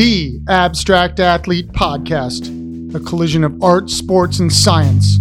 the Abstract Athlete Podcast, a collision of art, sports, and science.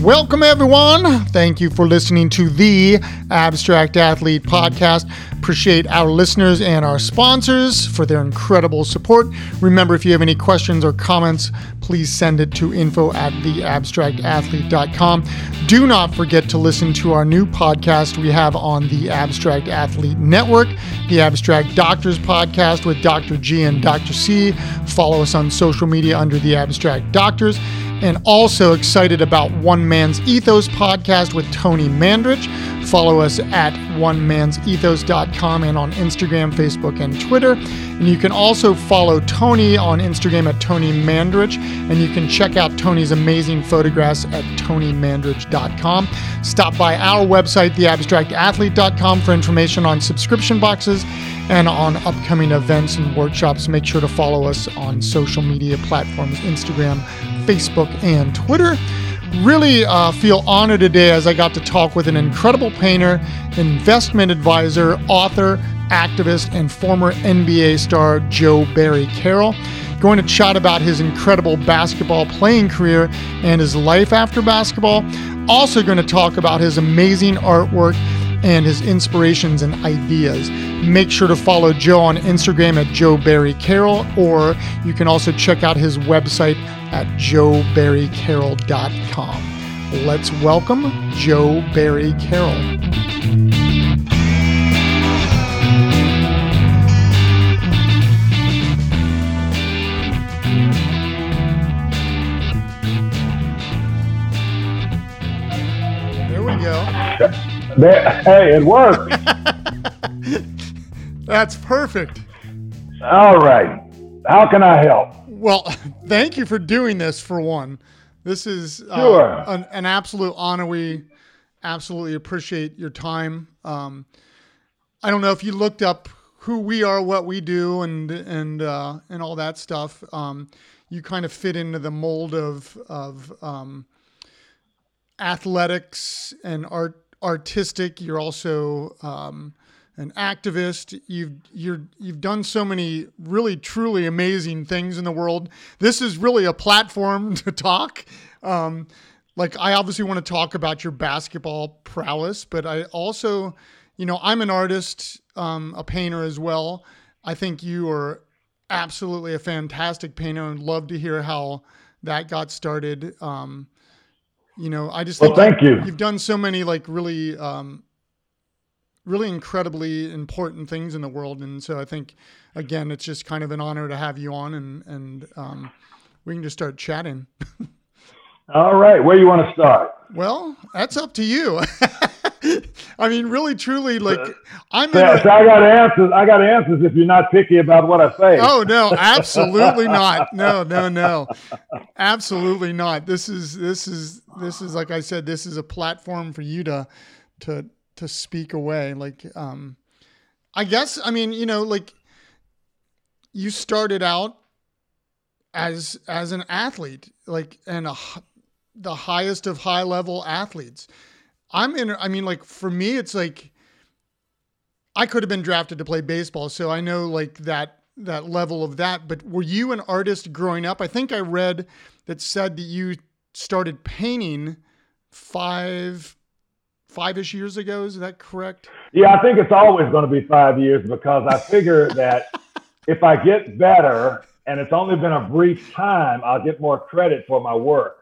Welcome, everyone. Thank you for listening to the Abstract Athlete Podcast. Appreciate our listeners and our sponsors for their incredible support. Remember, if you have any questions or comments, please send it to info at theabstractathlete.com. Do not forget to listen to our new podcast we have on the Abstract Athlete Network, the Abstract Doctors Podcast with Dr. G and Dr. C. Follow us on social media under the Abstract Doctors and also excited about One Man's Ethos podcast with Tony Mandarich. Follow us at onemansethos.com and on Instagram, Facebook, and Twitter. And you can also follow Tony on Instagram at Tony Mandarich. And you can check out Tony's amazing photographs at tonymandarich.com. Stop by our website, theabstractathlete.com, for information on subscription boxes and on upcoming events and workshops. Make sure to follow us on social media platforms Instagram, Facebook, and Twitter. Really uh, feel honored today as I got to talk with an incredible painter, investment advisor, author, activist, and former NBA star Joe Barry Carroll. Going to chat about his incredible basketball playing career and his life after basketball. Also, going to talk about his amazing artwork and his inspirations and ideas. Make sure to follow Joe on Instagram at Joe Barry Carroll, or you can also check out his website at joebarrycarroll.com. Let's welcome Joe Barry Carroll. Hey, it worked. That's perfect. All right. How can I help? Well, thank you for doing this for one. This is uh, Sure. an, an absolute honor. We absolutely appreciate your time. Um, I don't know if you looked up who we are, what we do, and and uh, and all that stuff. Um, you kind of fit into the mold of of um, athletics and art artistic. You're also um, an activist. You've you're you've done so many really truly amazing things in the world. This is really a platform to talk. Um, like I obviously want to talk about your basketball prowess, but I also, you know, I'm an artist, um, a painter as well. I think you are absolutely a fantastic painter, and love to hear how that got started. Um, you know, I just Well, think thank you. You've done so many like really, um, really incredibly important things in the world, and so I think again, it's just kind of an honor to have you on, and and um, we can just start chatting. All right. Where you want to start? Well, that's up to you. I mean, really, truly, like I'm. So, In so I got answers. I got answers if you're not picky about what I say. Oh no, absolutely not. No, no, no, absolutely not. This is this is this is like I said. This is a platform for you to to to speak away. Like, um, I guess I mean you know like you started out as as an athlete, like and a the highest of high level athletes. I'm in. I mean, like for me, it's like I could have been drafted to play baseball, so I know like that that level of that. But were you an artist growing up? I think I read that said that you started painting five five-ish years ago. Is that correct? Yeah, I think it's always going to be five years because I figure that if I get better and it's only been a brief time, I'll get more credit for my work.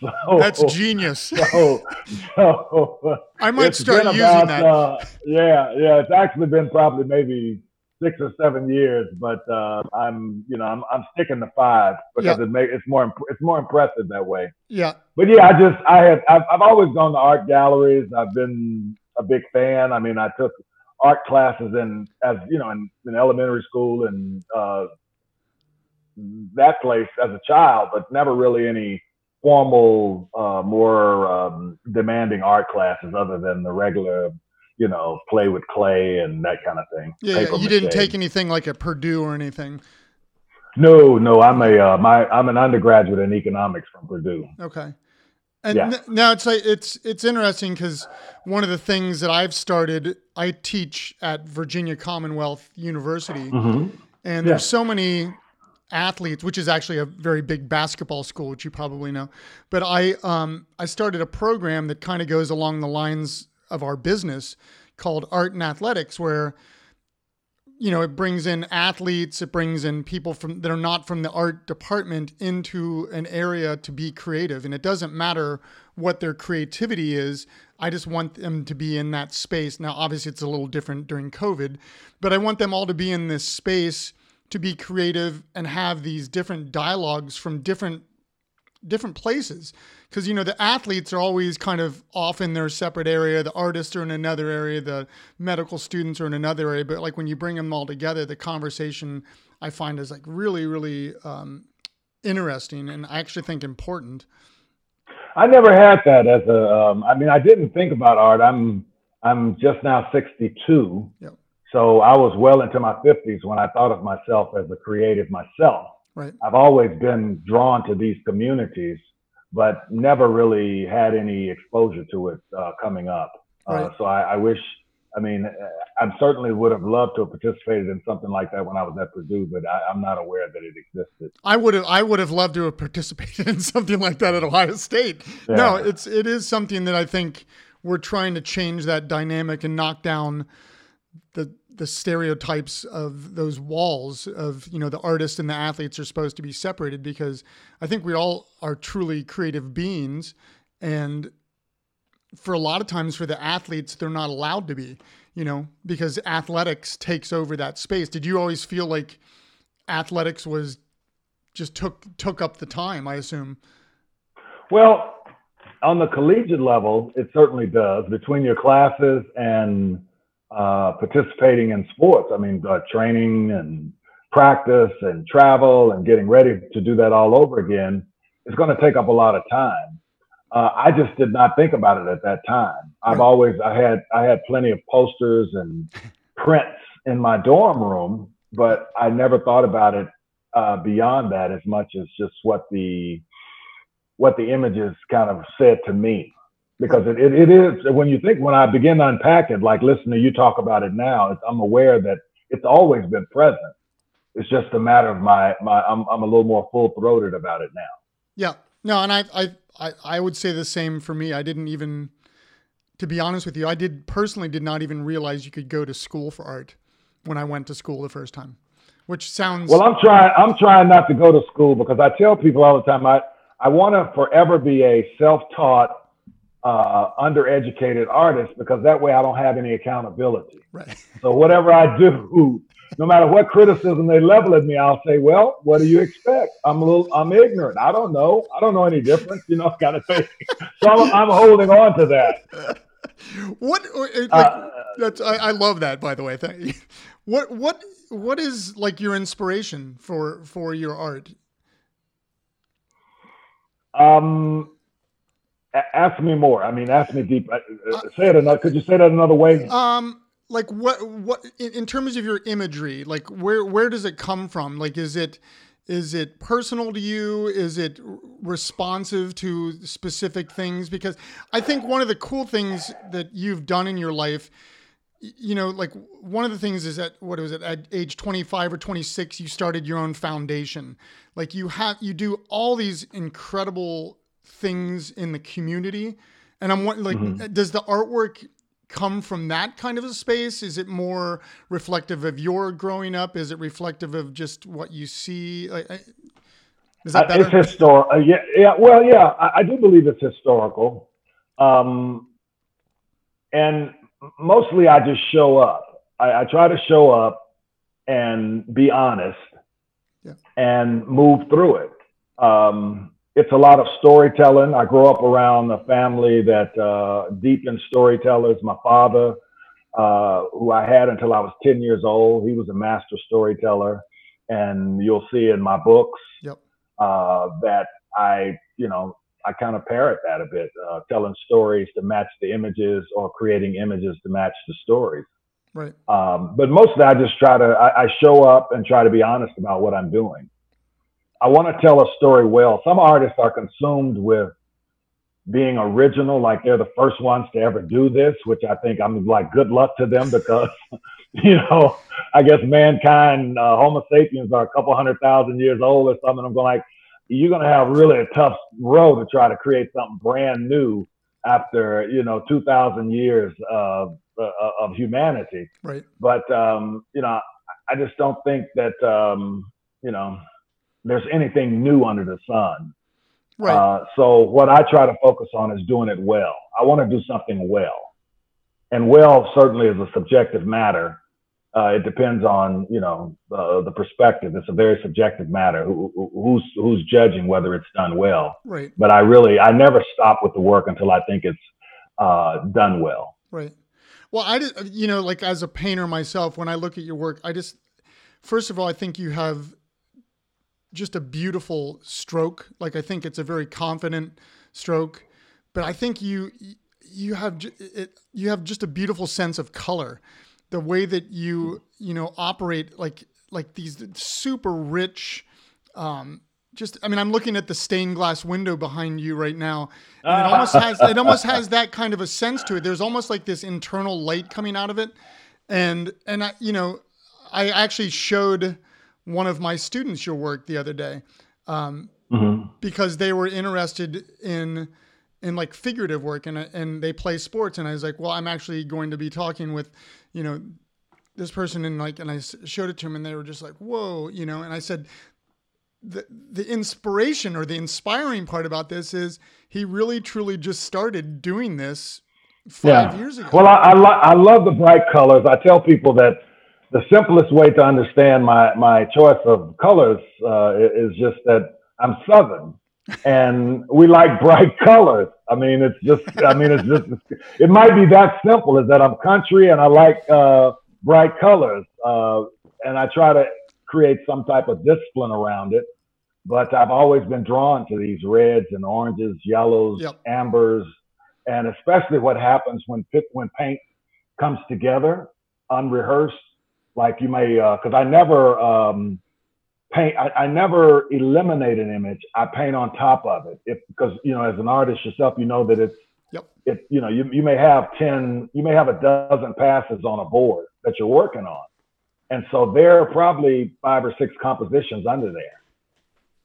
So, That's genius. So, so I might start using about, that. Uh, yeah, yeah. It's actually been probably maybe six or seven years, but uh, I'm, you know, I'm, I'm sticking to five because Yeah. it make, it's more, imp- it's more impressive that way. yeah, But yeah, I just, I have, I've, I've always gone to art galleries. I've been a big fan. I mean, I took art classes in, as you know, in, in elementary school and uh, that place as a child, but never really any formal, uh, more um, demanding art classes other than the regular, you know, play with clay and that kind of thing. yeah. Paper You didn't take anything like at Purdue or anything. No, no, I'm a uh, my I'm an undergraduate in economics from Purdue. Okay. And yeah. now it's like it's it's interesting because one of the things that I've started, I teach at Virginia Commonwealth University, mm-hmm. and yeah. there's so many athletes, which is actually a very big basketball school, which you probably know. But I um, I started a program that kind of goes along the lines of our business called Art and Athletics, where you know it brings in athletes it brings in people from that are not from the art department into an area to be creative and it doesn't matter what their creativity is i just want them to be in that space now obviously it's a little different during covid but i want them all to be in this space to be creative and have these different dialogues from different different places. Because you know the athletes are always kind of off in their separate area. The artists are in another area. The medical students are in another area. But like when you bring them all together the conversation i find is like really really um, interesting and i actually think important. I never had that as a. Um, I mean i didn't think about art. I'm i'm just now 62 yep. So i was well into my 50s when i thought of myself as a creative myself Right. I've always been drawn to these communities, but never really had any exposure to it uh, coming up. Uh, right. Uh, so I, I, wish, I mean, I certainly would have loved to have participated in something like that when I was at Purdue, but I, am not aware that it existed. I would have, I would have loved to have participated in something like that at Ohio State. Yeah. No, it's, it is something that I think we're trying to change that dynamic and knock down the the stereotypes of those walls of you know the artists and the athletes are supposed to be separated because I think we all are truly creative beings. And for a lot of times for the athletes they're not allowed to be you know because athletics takes over that space. Did you always feel like athletics was just took took up the time I assume? Well on the collegiate level it certainly does. Between your classes and uh, participating in sports. I mean, uh, training and practice and travel and getting ready to do that all over again is going to take up a lot of time. Uh, I just did not think about it at that time. I've always I had I had plenty of posters and prints in my dorm room, but I never thought about it uh, beyond that as much as just what the what the images kind of said to me because it, it, is when you think when I begin to unpack it, like listen to you talk about it now, I'm aware that it's always been present. It's just a matter of my my I'm I'm a little more full throated about it now. Yeah, no, and I I I I would say the same for me. I didn't even, to be honest with you, I did personally did not even realize you could go to school for art when I went to school the first time, which sounds. Well, I'm trying I'm trying not to go to school because I tell people all the time I I want to forever be a self taught uh, undereducated artist because that way I don't have any accountability. Right. So whatever I do, no matter what criticism they level at me, I'll say, "Well, what do you expect? I'm a little, I'm ignorant. I don't know. I don't know any difference, you know, kind of thing." so I'm, I'm, holding on to that. What? Like, uh, that's I, I, love that. By the way, thank you. What what what is like your inspiration for for your art? Um, ask me more. I mean, ask me deep. Uh, uh, say it another. Could you say that another way? Um, like what? What in terms of your imagery? Like where where does it come from? Like is it is it personal to you? Is it responsive to specific things? Because I think one of the cool things that you've done in your life you know, like one of the things is that what was it at age 25 or 26, you started your own foundation. Like you have, you do all these incredible things in the community. And I'm wondering, like, mm-hmm. does the artwork come from that kind of a space? Is it more reflective of your growing up? Is it reflective of just what you see? Is that better? It's historical. Uh, yeah, yeah. Well, yeah, I, I do believe it's historical. Um, and mostly I just show up. I, I try to show up and be honest yeah. and move through it. Um, it's a lot of storytelling. I grew up around a family that uh, deep in storytellers. My father, uh, who I had until I was 10 years old, he was a master storyteller. And you'll see in my books yep. uh, that I, you know, I kind of parrot that a bit, uh, telling stories to match the images or creating images to match the stories. Right. Um, but mostly I just try to, I, I show up and try to be honest about what I'm doing. I want to tell a story well. Some artists are consumed with being original, like they're the first ones to ever do this, which I think I'm like good luck to them because you know I guess mankind, uh, Homo sapiens are a couple hundred thousand years old or something. I'm going like you're going to have really a tough road to try to create something brand new after you know 2,000 years of uh, of humanity. Right. But um, you know, I just don't think that um, you know there's anything new under the sun. Right. Uh, so what I try to focus on is doing it well. I want to do something well, and well certainly is a subjective matter. Uh, it depends on you know uh, the perspective. It's a very subjective matter. Who, who's who's judging whether it's done well? right. But I really I never stop with the work until I think it's uh, done well. Right. Well, I just, you know, like as a painter myself, when I look at your work, I just, first of all, I think you have just a beautiful stroke. Like I think it's a very confident stroke, but I think you you have it, you have just a beautiful sense of color. The way that you you know operate like like these super rich. Um, just I mean I'm looking at the stained glass window behind you right now. And it almost has it almost has that kind of a sense to it. There's almost like this internal light coming out of it. And and I you know, I actually showed one of my students your work the other day. Um, Mhm. because they were interested in in like figurative work and and they play sports and I was like, well, I'm actually going to be talking with, you know, this person and like and I showed it to them and they were just like, whoa, you know, and I said the the inspiration or the inspiring part about this is he really truly just started doing this five years ago. Well, I, I, lo- I love the bright colors. I tell people that the simplest way to understand my, my choice of colors uh, is just that I'm Southern and we like bright colors. I mean, it's just, I mean, it's just, it might be that simple is that I'm country and I like uh, bright colors. Uh, and I try to create some type of discipline around it. But I've always been drawn to these reds and oranges, yellows, Yep. ambers, and especially what happens when when paint comes together unrehearsed. Like you may, because I never um, paint, I, I never eliminate an image. I paint on top of it. If because you know, as an artist yourself, you know that it's Yep. it. You know, you you may have ten, you may have a dozen passes on a board that you're working on, and so there are probably five or six compositions under there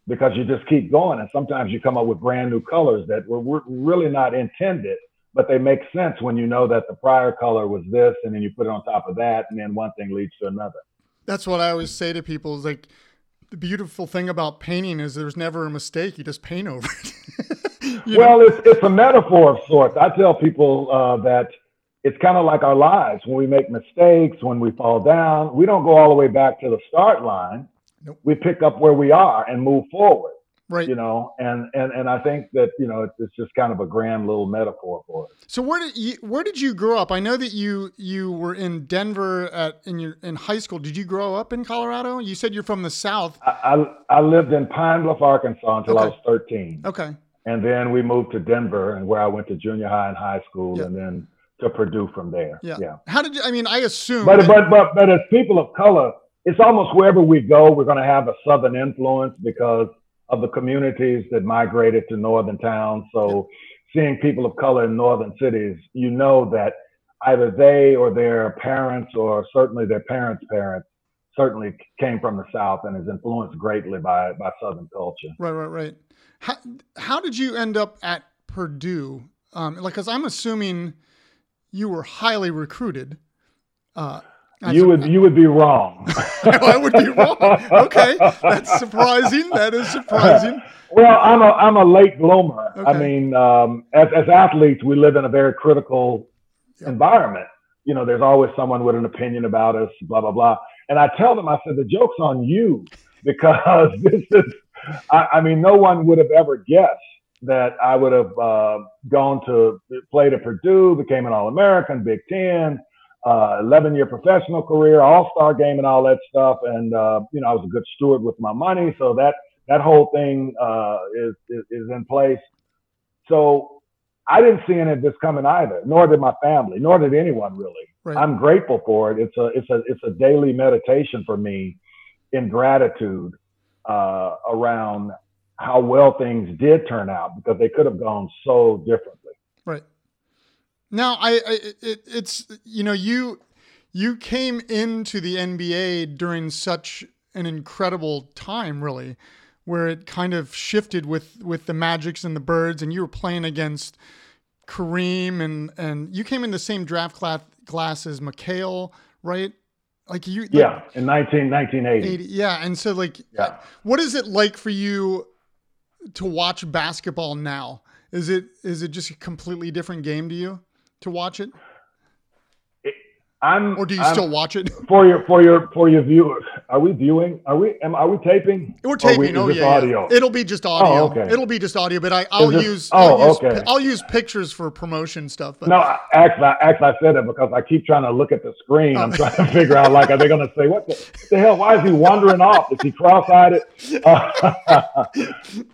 because you just keep going and sometimes you come up with brand new colors that were, were really not intended but they make sense when you know that the prior color was this and then you put it on top of that and then one thing leads to another That's what I always say to people is like the beautiful thing about painting is there's never a mistake. You just paint over it. Know? well it's, it's a metaphor of sorts i tell people uh, that it's kind of like our lives when we make mistakes when we fall down we don't go all the way back to the start line Nope. we pick up where we are and move forward right. you know and and and i think that you know it's, it's just kind of a grand little metaphor for it So where did you where did you grow up? I know that you you were in Denver at in your in high school. Did you grow up in Colorado? You said you're from the South. I, I, I lived in Pine Bluff, Arkansas until I was 13. Okay. And then we moved to Denver and where I went to junior high and high school Yeah. and then to Purdue from there. Yeah. Yeah. How did you? I mean, I assume. But, that- but, but, but as people of color, it's almost wherever we go, we're going to have a Southern influence because of the communities that migrated to northern towns. So seeing people of color in northern cities, you know that either they or their parents or certainly their parents' parents certainly came from the South and is influenced greatly by, by Southern culture. Right, right, right. How, how did you end up at Purdue? Um, like, because I'm assuming you were highly recruited. Uh, as You would you would be wrong. I would be wrong. Okay, that's surprising. That is surprising. Well, I'm a I'm a late bloomer. I mean, um, as as athletes, we live in a very critical Yep. environment. You know, there's always someone with an opinion about us, blah blah blah. And I tell them, I said, the joke's on you because this is. I, I mean, no one would have ever guessed that I would have uh, gone to played at Purdue, became an All-American, Big Ten, 11 year professional career, All Star game, and all that stuff. And uh, you know, I was a good steward with my money, so that that whole thing uh, is, is is in place. So I didn't see any of this coming either, nor did my family, nor did anyone really. Right. I'm grateful for it. It's a it's a it's a daily meditation for me in gratitude uh, around how well things did turn out because they could have gone so differently. Now, I, I it, it's you know you you came into the NBA during such an incredible time, really, where it kind of shifted with with the Magics and the Birds, and you were playing against Kareem and and you came in the same draft class, class as McHale, right? Like you, like, yeah, in 19, 1980. 80, yeah, and so like, Yeah. what is it like for you to watch basketball now? Is it is it just a completely different game to you to watch it, I'm, or do you I'm- still watch it? for your for your for your viewers? Are we viewing? Are we? Am, are we taping? We're taping. we- oh yeah, yeah. It'll be just audio. okay. It'll be just audio. But I, I'll this- use. oh, I'll use, okay. I'll use pictures for promotion stuff. But No, I- actually, I, actually, I said it because I keep trying to look at the screen. I'm Oh. trying to figure out, like, are they going to say, what the, the hell? Why is he wandering off? Is he cross-eyed? Uh,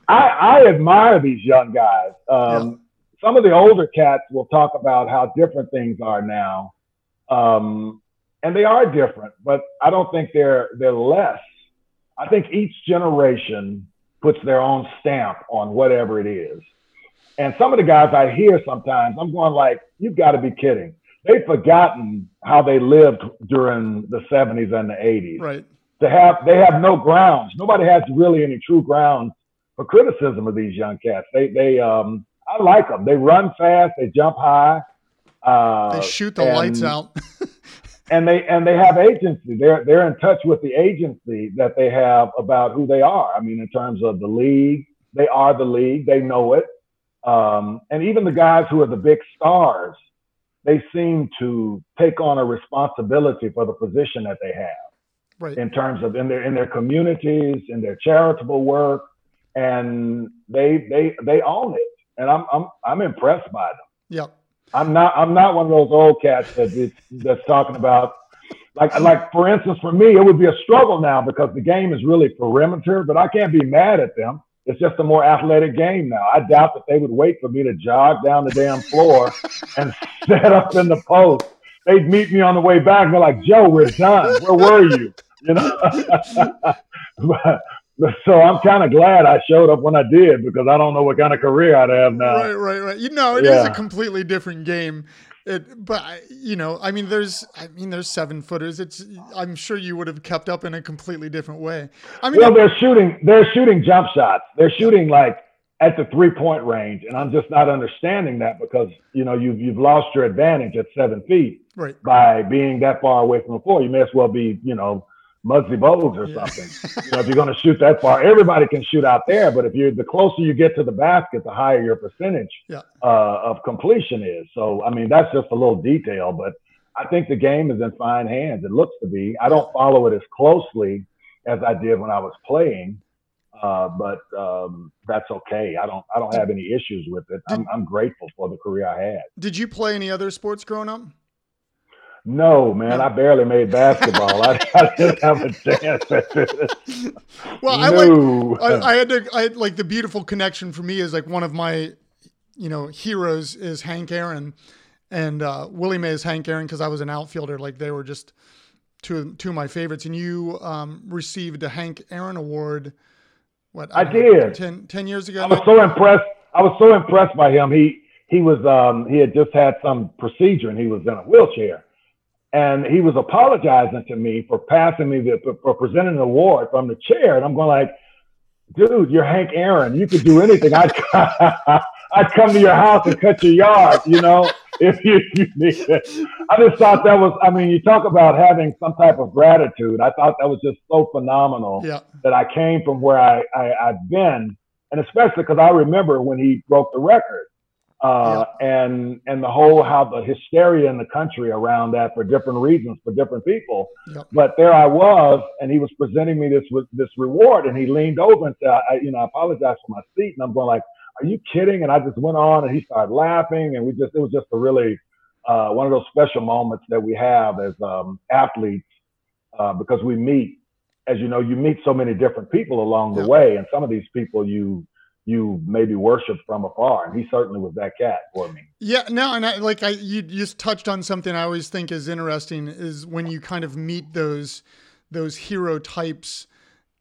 I, I admire these young guys. Um, Some of the older cats will talk about how different things are now, um, and they are different. But I don't think they're they're less. I think each generation puts their own stamp on whatever it is. And some of the guys I hear sometimes, I'm going like, you've got to be kidding. They've forgotten how they lived during the 70s and the 80s. right. To have they have no grounds. Nobody has really any true grounds for criticism of these young cats. They they um I like them. They run fast. They jump high. Uh, They shoot the and- lights out. and they and they have agency. They're they're in touch with the agency that they have about who they are. I mean, in terms of the league, they are the league. They know it. Um, and even the guys who are the big stars, they seem to take on a responsibility for the position that they have right. in terms of in their in their communities, in their charitable work, and they they they own it. And I'm I'm I'm impressed by them. Yep. I'm not I'm not one of those old cats that is, that's talking about like like for instance for me it would be a struggle now because the game is really perimeter, but I can't be mad at them. It's just a more athletic game now. I doubt that they would wait for me to jog down the damn floor and set up in the post. They'd meet me on the way back and be like, Joe, we're done. Where were you? You know? but- so I'm kind of glad I showed up when I did because I don't know what kind of career I'd have now. right, right, right. You know, it is a completely different game. It, but you know, I mean, there's, I mean, there's seven footers. It's, I'm sure you would have kept up in a completely different way. I mean, Well, they're shooting. They're shooting jump shots. They're shooting like at the three point range, and I'm just not understanding that because you know you've you've lost your advantage at seven feet right, by being that far away from the floor. You may as well be you know Muggsy Bogues or Yeah. something. you know, if you're going to shoot that far, everybody can shoot out there. But if you're the closer you get to the basket, the higher your percentage Yeah. uh, of completion is. So I mean, that's just a little detail, but I think the game is in fine hands. It looks to be. I don't follow it as closely as I did when I was playing, uh, but um, that's okay. I don't. I don't have any issues with it. I'm, I'm grateful for the career I had. Did you play any other sports growing up? No, man, I barely made basketball. I, I didn't have a chance. Well, I like. I, I had to, I had like the beautiful connection for me is like one of my, you know, heroes is Hank Aaron, and uh, Willie Mays Hank Aaron because I was an outfielder. Like they were just two two of my favorites. And you um, received a Hank Aaron Award. What I don't know, did. 10, 10 years ago. I was so impressed. I was so impressed by him. He he was um, he had just had some procedure and he was in a wheelchair, and he was apologizing to me for passing me the for presenting an award from the chair. And I'm going like, dude, you're Hank Aaron. You could do anything. I'd I'd come to your house and cut your yard. You know, if you, you need it. I just thought that was. I mean, you talk about having some type of gratitude. I thought that was just so phenomenal yeah, that I came from where I, I I've been, and especially because I remember when he broke the record, uh, and and the whole how the hysteria in the country around that for different reasons for different people. Yep. But there I was, and he was presenting me this this reward, and he leaned over and said, I, you know, I apologize for my seat, and I'm going like, are you kidding? And I just went on, and he started laughing, and we just it was just a really uh, one of those special moments that we have as um, athletes uh, because we meet as you know, you meet so many different people along the Yeah. way, and some of these people you you maybe worship from afar, and he certainly was that cat for me. yeah. No, and I, like I, you just touched on something I always think is interesting is when you kind of meet those those hero types,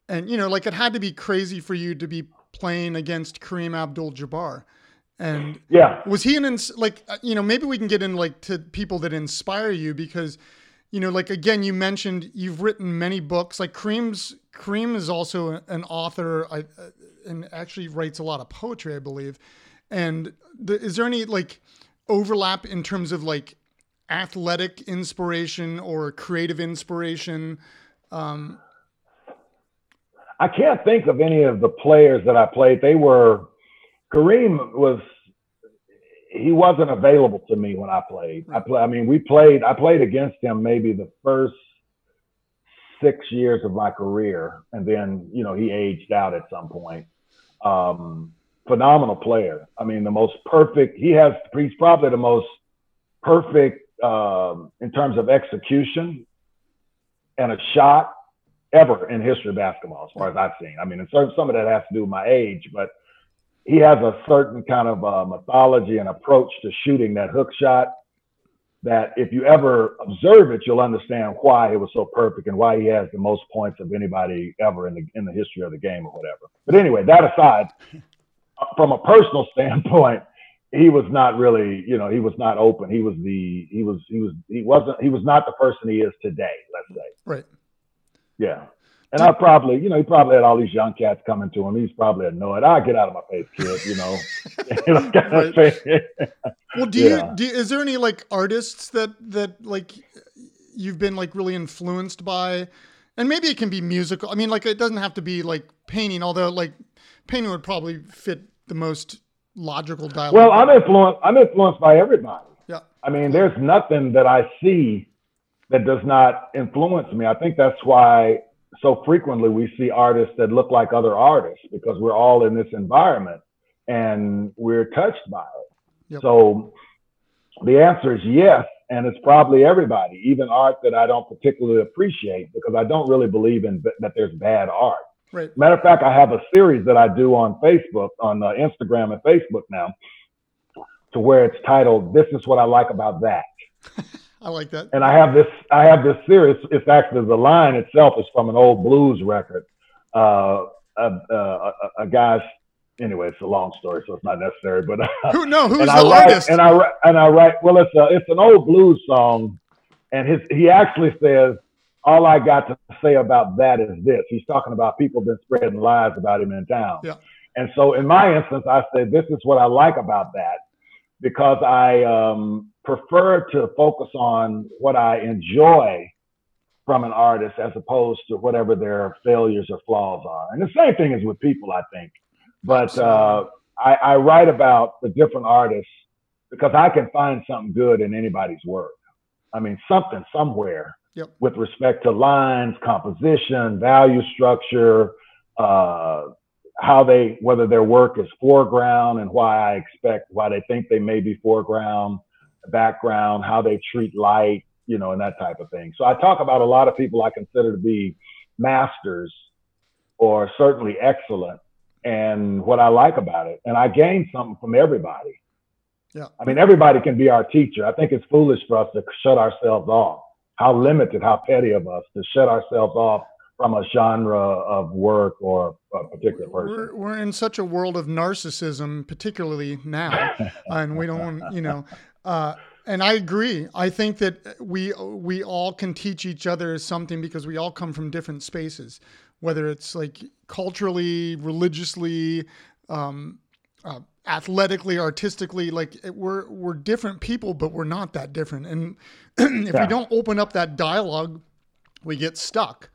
and you know, like it had to be crazy for you to be playing against Kareem Abdul-Jabbar. And yeah, was he an ins- like uh, you know maybe we can get in like to people that inspire you because you know like again you mentioned you've written many books like Kareem's Kareem is also an author I, uh, and actually writes a lot of poetry I believe. And the, is there any like overlap in terms of like athletic inspiration or creative inspiration? Um, I can't think of any of the players that I played. They were Kareem was he wasn't available to me when I played. I play. I mean, we played. I played against him maybe the first six years of my career, and then you know he aged out at some point. Um, phenomenal player. I mean, the most perfect. He has. He's probably the most perfect um, in terms of execution and a shot ever in history of basketball, as far as I've seen. I mean, and some of that has to do with my age, but he has a certain kind of uh, mythology and approach to shooting that hook shot that if you ever observe it, you'll understand why it was so perfect and why he has the most points of anybody ever in the in the history of the game or whatever. But anyway, that aside, from a personal standpoint, he was not really, you know, he was not open. He was the he was he was he wasn't he was not the person he is today. Let's say. Right. Yeah. And I probably, you know, he probably had all these young cats coming to him. He's probably annoyed. I get out of my face, kid. You know. well, do yeah. you do? Is there any like artists that that like you've been like really influenced by? And maybe it can be musical. I mean, like it doesn't have to be like painting. Although like painting would probably fit the most logical dialogue. Well, I'm influenced. I'm influenced by everybody. Yeah. I mean, there's nothing that I see that does not influence me. I think that's why so frequently we see artists that look like other artists because we're all in this environment and we're touched by it. Yep. So the answer is yes. And it's probably everybody, even art that I don't particularly appreciate because I don't really believe in that there's bad art. Right. Matter of fact, I have a series that I do on Facebook, on uh, Instagram and Facebook now, to where it's titled "This is what I like about that." I like that. And I have this, I have this series. It's actually the line itself is from an old blues record. Uh, a, a, a guy's anyway, it's a long story, so it's not necessary. But uh, who no, who's the write, artist? And I and I write. Well, it's a, it's an old blues song, and his he actually says, "All I got to say about that is this." He's talking about people been spreading lies about him in town. Yeah. And so, in my instance, I said, "This is what I like about that," because I um, prefer to focus on what I enjoy from an artist as opposed to whatever their failures or flaws are. And the same thing is with people, I think. But uh, I, I write about the different artists because I can find something good in anybody's work. I mean, something somewhere yep. with respect to lines, composition, value structure, uh, how they, whether their work is foreground and why I expect, why they think they may be foreground, background, how they treat light, you know, and that type of thing. So I talk about a lot of people I consider to be masters or certainly excellent and what I like about it. And I gain something from everybody. Yeah. I mean, everybody can be our teacher. I think it's foolish for us to shut ourselves off. How limited, how petty of us to shut ourselves off from a genre of work or a particular person. We're, we're in such a world of narcissism, particularly now, and we don't, you know, uh, and I agree. I think that we we all can teach each other something because we all come from different spaces, whether it's like culturally, religiously, um, uh, athletically, artistically. Like it, we're we're different people, but we're not that different. And if yeah. we don't open up that dialogue, we get stuck.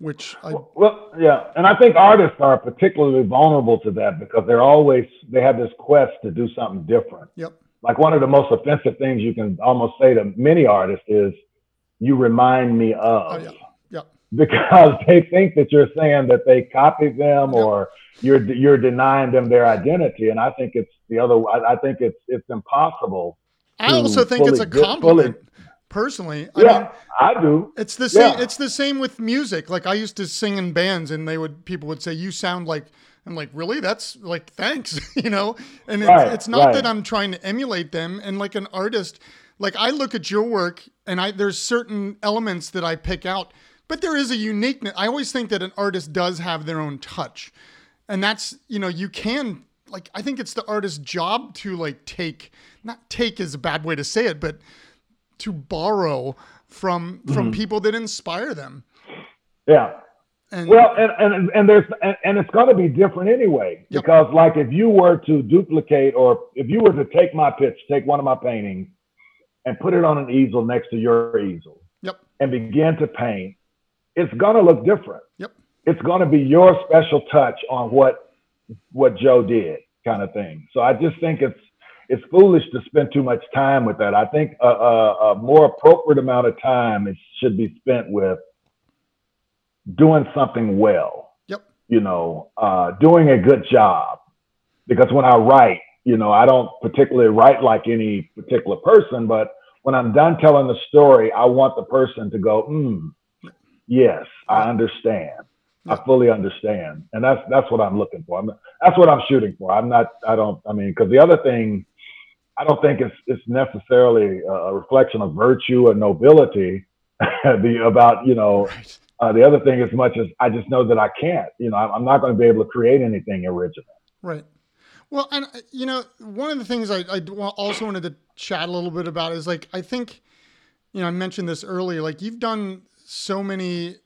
Which I well, yeah, and I think artists are particularly vulnerable to that because they're always they have this quest to do something different. Yep like one of the most offensive things you can almost say to many artists is you remind me of oh, yeah. Yeah. because they think that you're saying that they copied them yeah. or you're you're denying them their identity and i think it's the other i, I think it's it's impossible i also think it's a compliment fully, personally I yeah mean, i do it's the same yeah. it's the same with music like i used to sing in bands and they would people would say you sound like I'm like, really? That's like, thanks, you know? And it's, right, it's not right. that I'm trying to emulate them. And like an artist, like I look at your work and I, there's certain elements that I pick out, but there is a uniqueness. I always think that an artist does have their own touch. and that's you know you can like I think it's the artist's job to like take not take is a bad way to say it, but to borrow from from Mm-hmm. people that inspire them. Yeah. And Well, and and, and there's and, and it's going to be different anyway Yep. because like if you were to duplicate or if you were to take my pitch, take one of my paintings, and put it on an easel next to your easel, yep, and begin to paint, it's going to look different. yep, It's going to be your special touch on what what Joe did, kind of thing. So I just think it's it's foolish to spend too much time with that. I think a, a, a more appropriate amount of time it should be spent with doing something well. yep, You know, uh, doing a good job. Because when I write, you know, I don't particularly write like any particular person, but when I'm done telling the story, I want the person to go, hmm, yes, I understand. I fully understand, and that's that's what I'm looking for. I'm, that's what I'm shooting for. I'm not. I don't. I mean, because the other thing, I don't think it's it's necessarily a reflection of virtue or nobility. the about you know right. uh, the other thing as much as I just know that I can't. You know, I'm I'm not going to be able to create anything original. Right. Well, and uh, you know, one of the things I, I also wanted to chat a little bit about is like I think, you know, I mentioned this earlier. Like you've done so many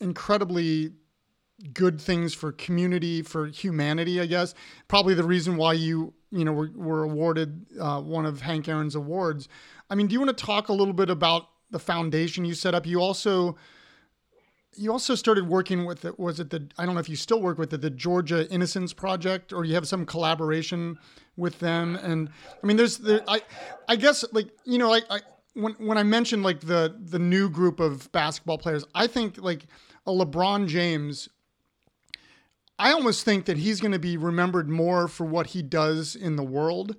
incredibly good things for community, for humanity. I guess probably the reason why you you know were, were awarded uh, one of Hank Aaron's awards. I mean, do you want to talk a little bit about the foundation you set up? You also you also started working with it was it the i don't know if you still work with it the georgia innocence project or you have some collaboration with them and i mean there's there, i i guess like you know I, I when when i mentioned like the the new group of basketball players i think like a lebron james i almost think that he's going to be remembered more for what he does in the world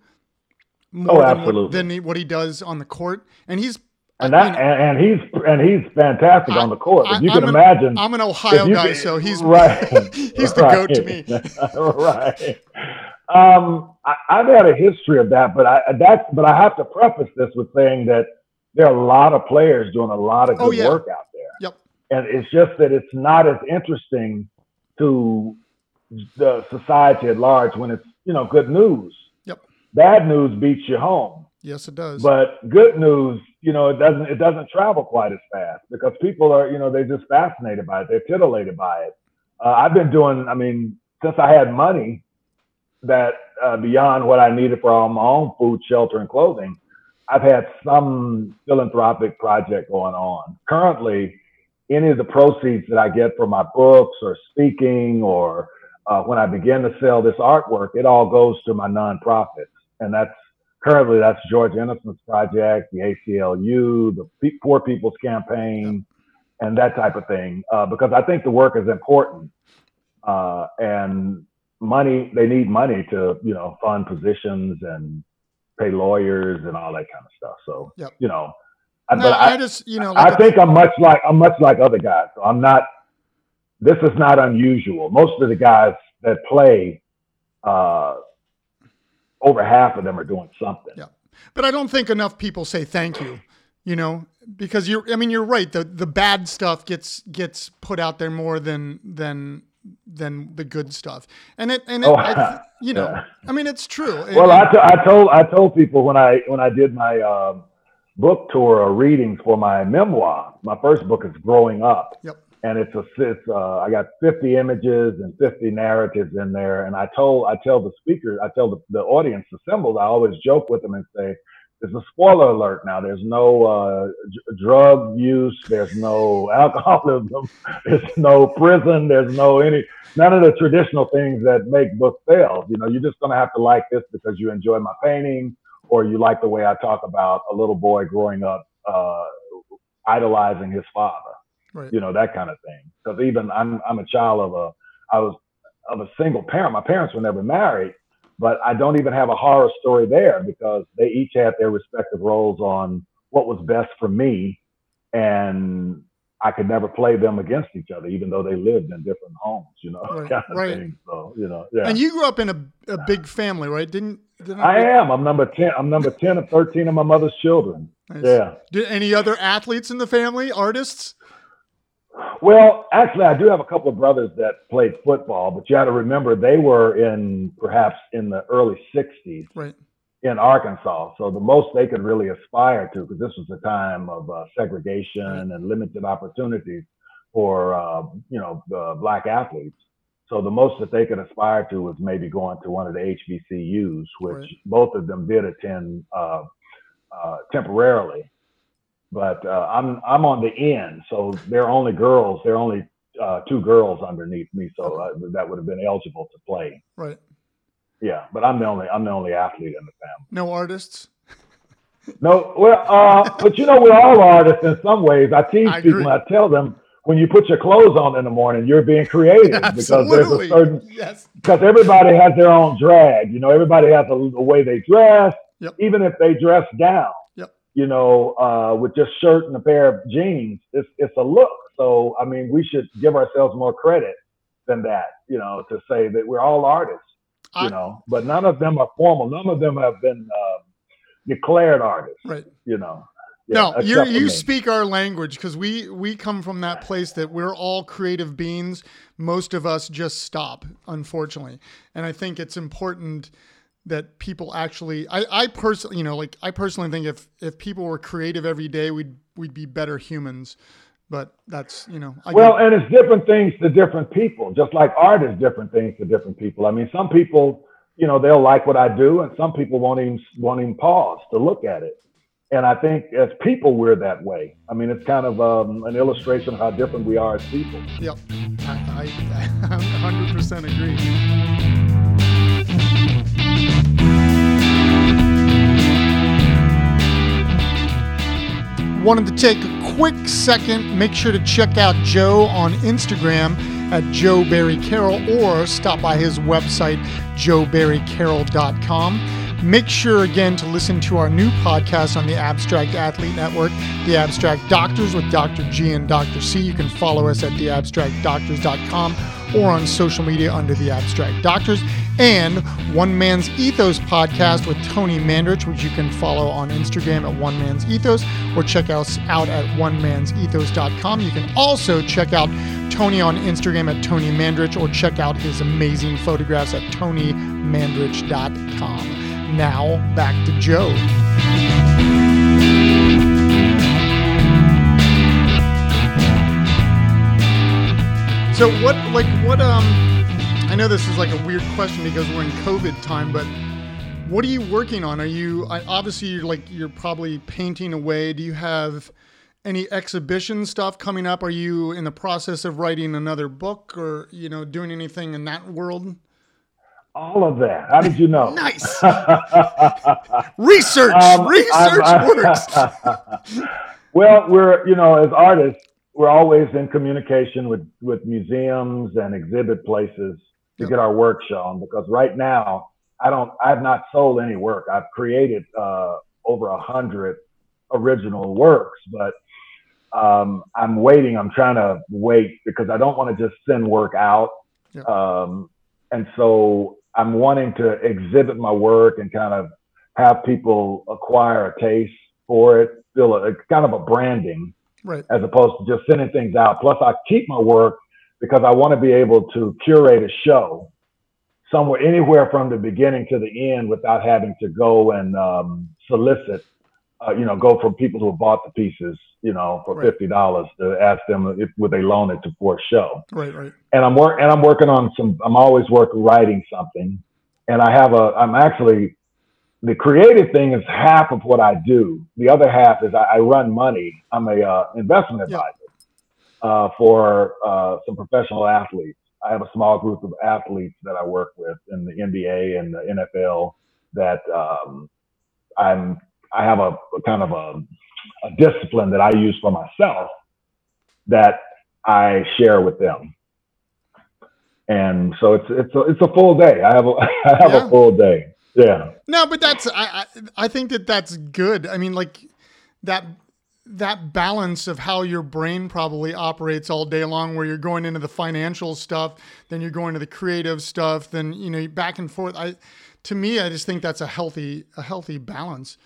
more Oh, than, what, absolutely. than he, what he does on the court and he's And I that mean, and, and he's and he's fantastic I- on the court. I- you can I'm an- imagine, I'm an Ohio guy, can- so he's right. he's the right. goat to me. right. Um, I, I've had a history of that, but I that's but I have to preface this with saying that there are a lot of players doing a lot of good Oh, yeah. work out there. Yep. And it's just that it's not as interesting to the society at large when it's you know good news. Yep. Bad news beats you home. Yes, it does. But good news, you know, it doesn't it doesn't travel quite as fast because people are, you know, they're just fascinated by it. They're titillated by it. Uh, I've been doing, I mean, since I had money that uh, beyond what I needed for all my own food, shelter, and clothing, I've had some philanthropic project going on. Currently, any of the proceeds that I get from my books or speaking or uh, when I begin to sell this artwork, it all goes to my nonprofits, and that's currently that's Georgia Innocence Project, the ACLU, the Poor People's Campaign, and that type of thing. Uh, because I think the work is important, uh, and money they need money to you know fund positions and pay lawyers and all that kind of stuff. So Yep. you know, I, no, I, I, just you know, I like think I'm much like I'm much like other guys. So I'm not. This is not unusual. Most of the guys that play, uh, over half of them are doing something. Yeah. but I don't think enough people say thank you. You know, because you're. I mean, you're right. The the bad stuff gets gets put out there more than than than the good stuff, and it and it, Oh, I, you know, yeah. I mean, it's true. Well, I, t- I told I told people when I when I did my um, book tour or readings for my memoir. My first book is Growing Up, Yep. And it's a it's uh, I got 50 images and 50 narratives in there. And I told I tell the speaker I tell the, the audience assembled I always joke with them and say. There's a spoiler alert now. There's no uh, d- drug use. There's no alcoholism. There's no prison. There's no any none of the traditional things that make book sales. You know, you're just gonna have to like this because you enjoy my painting, or you like the way I talk about a little boy growing up uh, idolizing his father. Right. You know, that kind of thing. Because even I'm I'm a child of a I was of a single parent. My parents were never married, but I don't even have a horror story there because they each had their respective roles on what was best for me, and I could never play them against each other, even though they lived in different homes. You know, Right, kind of right. thing. So you know, yeah. And you grew up in a, a big family, right? Didn't, didn't I am. I'm number ten. I'm number ten of thirteen of my mother's children. Nice. Yeah. Did any other athletes in the family, artists? Well, actually, I do have a couple of brothers that played football, but you got to remember they were in perhaps in the early '60s Right. in Arkansas. So the most they could really aspire to, because this was a time of uh, segregation and limited opportunities for uh, you know uh, black athletes. So the most that they could aspire to was maybe going to one of the HBCUs, which Right. both of them did attend uh, uh, temporarily. But uh, I'm I'm on the end, so they're only girls. They're only uh, two girls underneath me, so uh, that would have been eligible to play. Right. Yeah, but I'm the only I'm the only athlete in the family. No artists. No, well, uh, but you know, we're all artists in some ways. I tease I people I tell them when you put your clothes on in the morning, you're being creative because there's a certain Yes. because everybody has their own drag. You know, everybody has a, a way they dress, Yep. even if they dress down. You know, uh, with just shirt and a pair of jeans, it's it's a look. So I mean, we should give ourselves more credit than that. You know, to say that we're all artists. You I- know, but none of them are formal. None of them have been uh, declared artists. Right. You know. no, you you speak our language because we we come from that place that we're all creative beings. Most of us just stop, unfortunately, and I think it's important that people actually. I I personally, you know, like I personally think if if people were creative every day, we'd we'd be better humans. But that's you know. I Well, and it's different things to different people, just like art is different things to different people. I mean, some people, you know, they'll like what I do, and some people won't even won't even pause to look at it. And I think as people, we're that way. I mean, it's kind of um, an illustration of how different we are as people. Yep. I, I 100% agree. Wanted to take a quick second, make sure to check out Joe on Instagram at Joe Barry Carroll or stop by his website, joebarrycarroll.com. Make sure again to listen to our new podcast on the Abstract Athlete Network, The Abstract Doctors with Dr. G and Dr. C. You can follow us at theabstractdoctors.com or on social media under The Abstract Doctors. And One Man's Ethos podcast with Tony Mandarich, which you can follow on Instagram at One Man's Ethos or check us out at onemansethos.com. You can also check out Tony on Instagram at Tony Mandarich or check out his amazing photographs at tonymandarich.com. Now back to Joe. So what like what um I know this is like a weird question because we're in COVID time, but what are you working on? Are you obviously you're like you're probably painting away. Do you have any exhibition stuff coming up? Are you in the process of writing another book or you know doing anything in that world? All of that. How did you know? Nice research. Um, research I'm- works. well, we're you know as artists, we're always in communication with with museums and exhibit places to Yep. get our work shown. Because right now, I don't, I have not sold any work. I've created uh, over a hundred original works, but um, I'm waiting. I'm trying to wait because I don't want to just send work out. Yep. Um, and so I'm wanting to exhibit my work and kind of have people acquire a taste for it, feel a, kind of a branding Right. as opposed to just sending things out. Plus, I keep my work because I want to be able to curate a show somewhere, anywhere from the beginning to the end without having to go and um, solicit, uh, you know, go from people who have bought the pieces, you know, for Right. $50 to ask them if would they loan it to for a show Right. Right. and I'm work and I'm working on some. I'm always working writing something, and I have a. I'm actually the creative thing is half of what I do. The other half is I, I run money. I'm a uh, investment advisor uh, for uh, some professional athletes. I have a small group of athletes that I work with in the NBA and the NFL. That um, I'm. I have a, a kind of a, a discipline that I use for myself that I share with them and so it's it's a, it's a full day. I have a I have Yeah. a full day. Yeah. No, but that's I, I I think that that's good. I mean, like that that balance of how your brain probably operates all day long, where you're going into the financial stuff, then you're going to the creative stuff, then you know back and forth. I to me, I just think that's a healthy a healthy balance.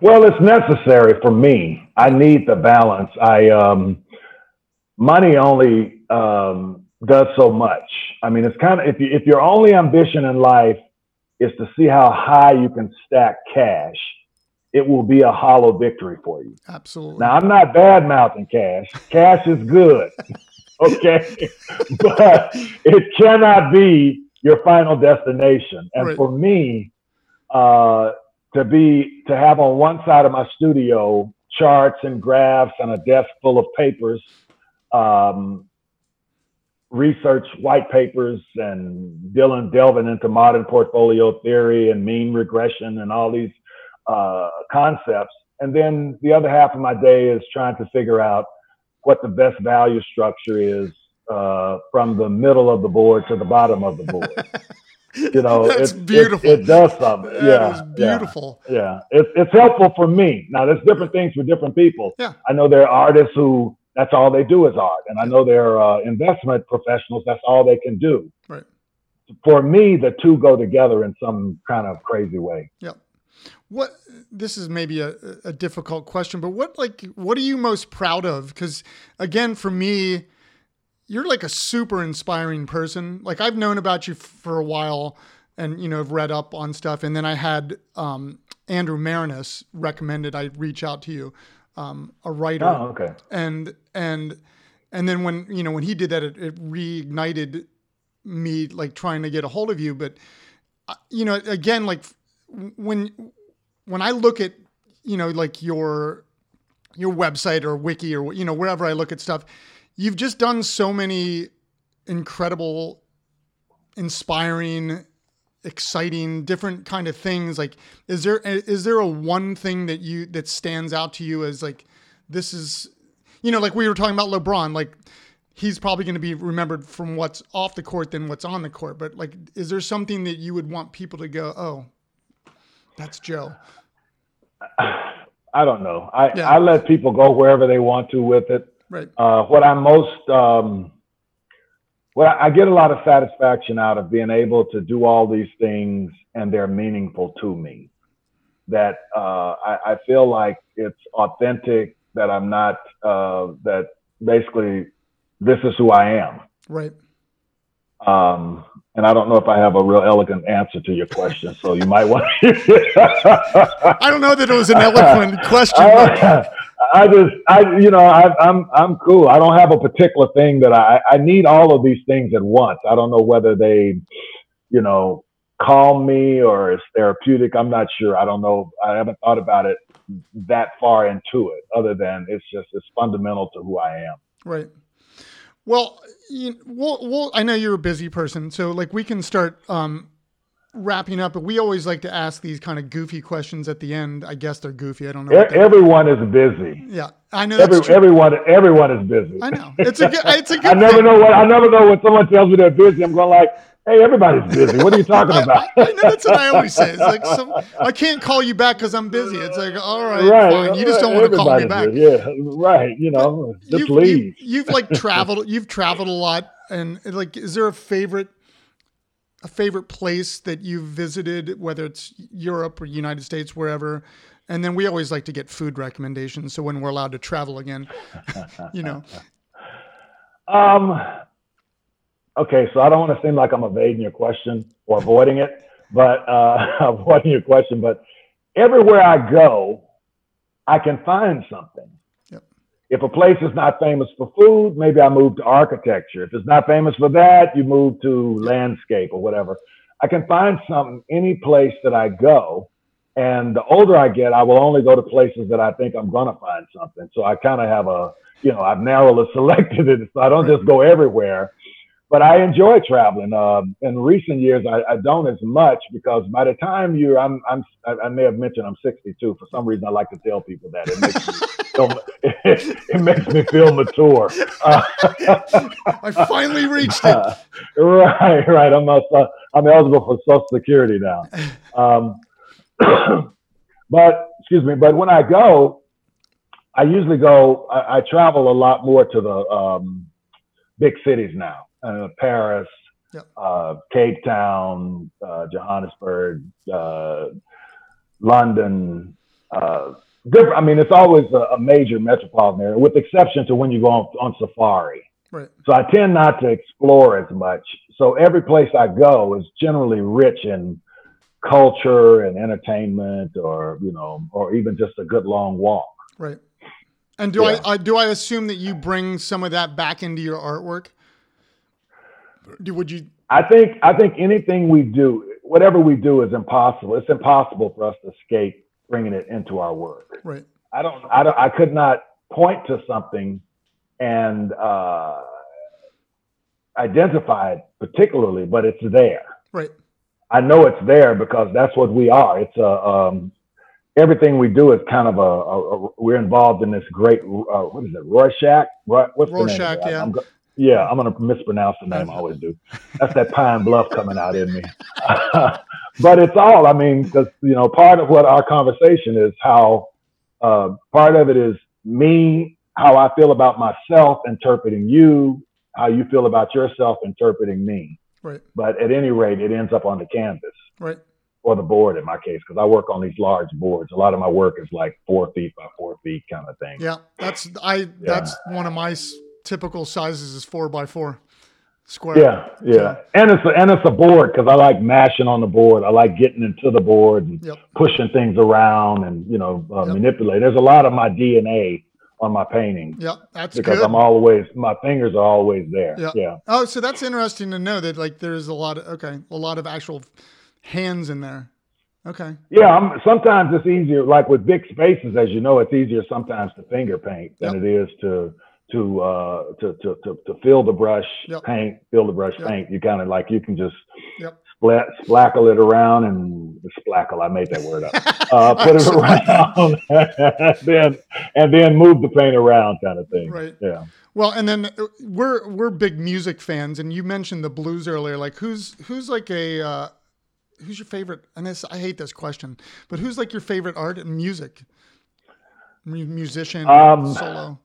Well, it's necessary for me. I need the balance. I um money only um, does so much. I mean, it's kind of if you, if your only ambition in life is to see how high you can stack cash, it will be a hollow victory for you. Absolutely. Now, I'm not bad mouthing cash. Cash is good, okay, but it cannot be your final destination. And Right. for me, uh, to be to have on one side of my studio charts and graphs and a desk full of papers, um, research white papers and Dylan delving into modern portfolio theory and mean regression and all these uh, concepts. And then the other half of my day is trying to figure out what the best value structure is uh, from the middle of the board to the bottom of the board. You know, That's it, it- beautiful. It, does something. That yeah, is yeah. beautiful. Yeah, it's it's helpful for me. Now, there's different things for different people. Yeah. I know there are artists who that's all they do is art, and I know there are uh, investment professionals that's all they can do. Right. For me, the two go together in some kind of crazy way. Yep. What this is maybe a, a difficult question, but what like what are you most proud of? Because again, for me, you're like a super inspiring person. Like I've known about you for a while, and you know have read up on stuff. And then I had um, Andrew Marinus recommended I reach out to you, um, a writer Oh, okay. and and and then when you know when he did that it, it reignited me like trying to get a hold of you but uh, you know again like when when i look at you know like your your website or wiki or you know wherever i look at stuff you've just done so many incredible inspiring exciting different kind of things. Like is there is there a one thing that you that stands out to you as like this is you know like we were talking about lebron like he's probably going to be remembered from what's off the court than what's on the court but like is there something that you would want people to go oh that's joe I don't know. I, Yeah. I let people go wherever they want to with it. right Uh, what I'm most, um, well, I get a lot of satisfaction out of being able to do all these things and they're meaningful to me. That uh, I, I feel like it's authentic, that I'm not, uh, that basically this is who I am. right Um, and I don't know if I have a real elegant answer to your question, so you might want to. i don't know that it was an eloquent question I, I just, I, you know, I, I'm, I'm cool. I don't have a particular thing that I, I need all of these things at once. I don't know whether they, you know, calm me or is therapeutic. I'm not sure. I don't know. I haven't thought about it that far into it other than it's just, it's fundamental to who I am. Right. Well, you, we'll, we'll, I know you're a busy person, so like we can start um, wrapping up. But we always like to ask these kind of goofy questions at the end. I guess they're goofy. I don't know. Everyone is busy. yeah, I know that's Every, everyone, everyone is busy. I know it's a good. It's a good. I never thing. know what I never know when someone tells me they're busy. I'm going like, "Hey, everybody's busy. What are you talking about?" I, I know that's what I always say. It's like some, I can't call you back because I'm busy. It's like all right, right, fine. You just don't want to call me back. busy. Yeah, right. You know, just you've, leave. You, have like traveled. You've traveled a lot, and like, is there a favorite, a favorite place that you've visited, whether it's Europe or United States, wherever? And then we always like to get food recommendations, so when we're allowed to travel again, you know. Um. Okay, so I don't want to seem like I'm evading your question or avoiding it, but uh, avoiding your question. But everywhere I go, I can find something. Yep. If a place is not famous for food, maybe I move to architecture. If it's not famous for that, you move to landscape or whatever. I can find something any place that I go. And the older I get, I will only go to places that I think I'm going to find something. So I kind of have a, you know, I've narrowly selected it. So I don't just go everywhere. But I enjoy traveling. Um, in recent years, I, I don't as much because by the time you're, I'm, I'm, I may have mentioned I'm 62. For some reason, I like to tell people that it makes me feel, it, it makes me feel mature. Uh, I finally reached it. right, right. I'm uh, I'm eligible for Social Security now. Um, but excuse me. But when I go, I usually go. I, I travel a lot more to the um, big cities now. Uh, Paris, Yep. uh, Cape Town, uh, Johannesburg, uh, London, uh, different. I mean, it's always a, a major metropolitan area, with exception to when you go on, on safari. Right. So I tend not to explore as much. So every place I go is generally rich in culture and entertainment, or you know, or even just a good long walk. Right. And do Yeah. I, I do I assume that you bring some of that back into your artwork? Do, would you? I think I think anything we do, whatever we do, is impossible. It's impossible for us to escape bringing it into our work. Right. I don't, I don't, I could not point to something and uh, identify it particularly, but it's there. Right. I know it's there because that's what we are. It's a um, everything we do is kind of a, a, a we're involved in this great uh, what is it Rorschach? Ro- What's the name Rorschach, yeah. I'm go- yeah, I'm gonna mispronounce the name. I always do. That's that Pine Bluff coming out in me. but it's all. I mean, because you know, part of what our conversation is how uh, part of it is me, how I feel about myself interpreting you, how you feel about yourself interpreting me. Right. But at any rate, it ends up on the canvas Right. or the board in my case, because I work on these large boards. A lot of my work is like four feet by four feet kind of thing. Yeah. That's I. That's one of my typical sizes is four by four square. Yeah, yeah, and it's a, and it's a board because I like mashing on the board. I like getting into the board and Yep. pushing things around and you know uh, Yep. manipulate. There's a lot of my DNA on my paintings Yep. That's because good. I'm always my fingers are always there. Yeah. yeah. Oh, so that's interesting to know that like there's a lot of okay, a lot of actual hands in there. Okay. Yeah, I'm, sometimes it's easier, like with big spaces, as you know, it's easier sometimes to finger paint than Yep. it is to to uh to to to, to fill the brush, Yep. paint, fill the brush, Yep. paint. You kind of like you can just Yep. splat, splackle it around and splackle. I made that word up. Uh, put it around, and then and then move the paint around, kind of thing. Right. Yeah. Well, and then uh, we're we're big music fans, and you mentioned the blues earlier. Like, who's who's like a uh, who's your favorite? And this I hate this question, but who's like your favorite art and music? Mu- Musician, Um, solo.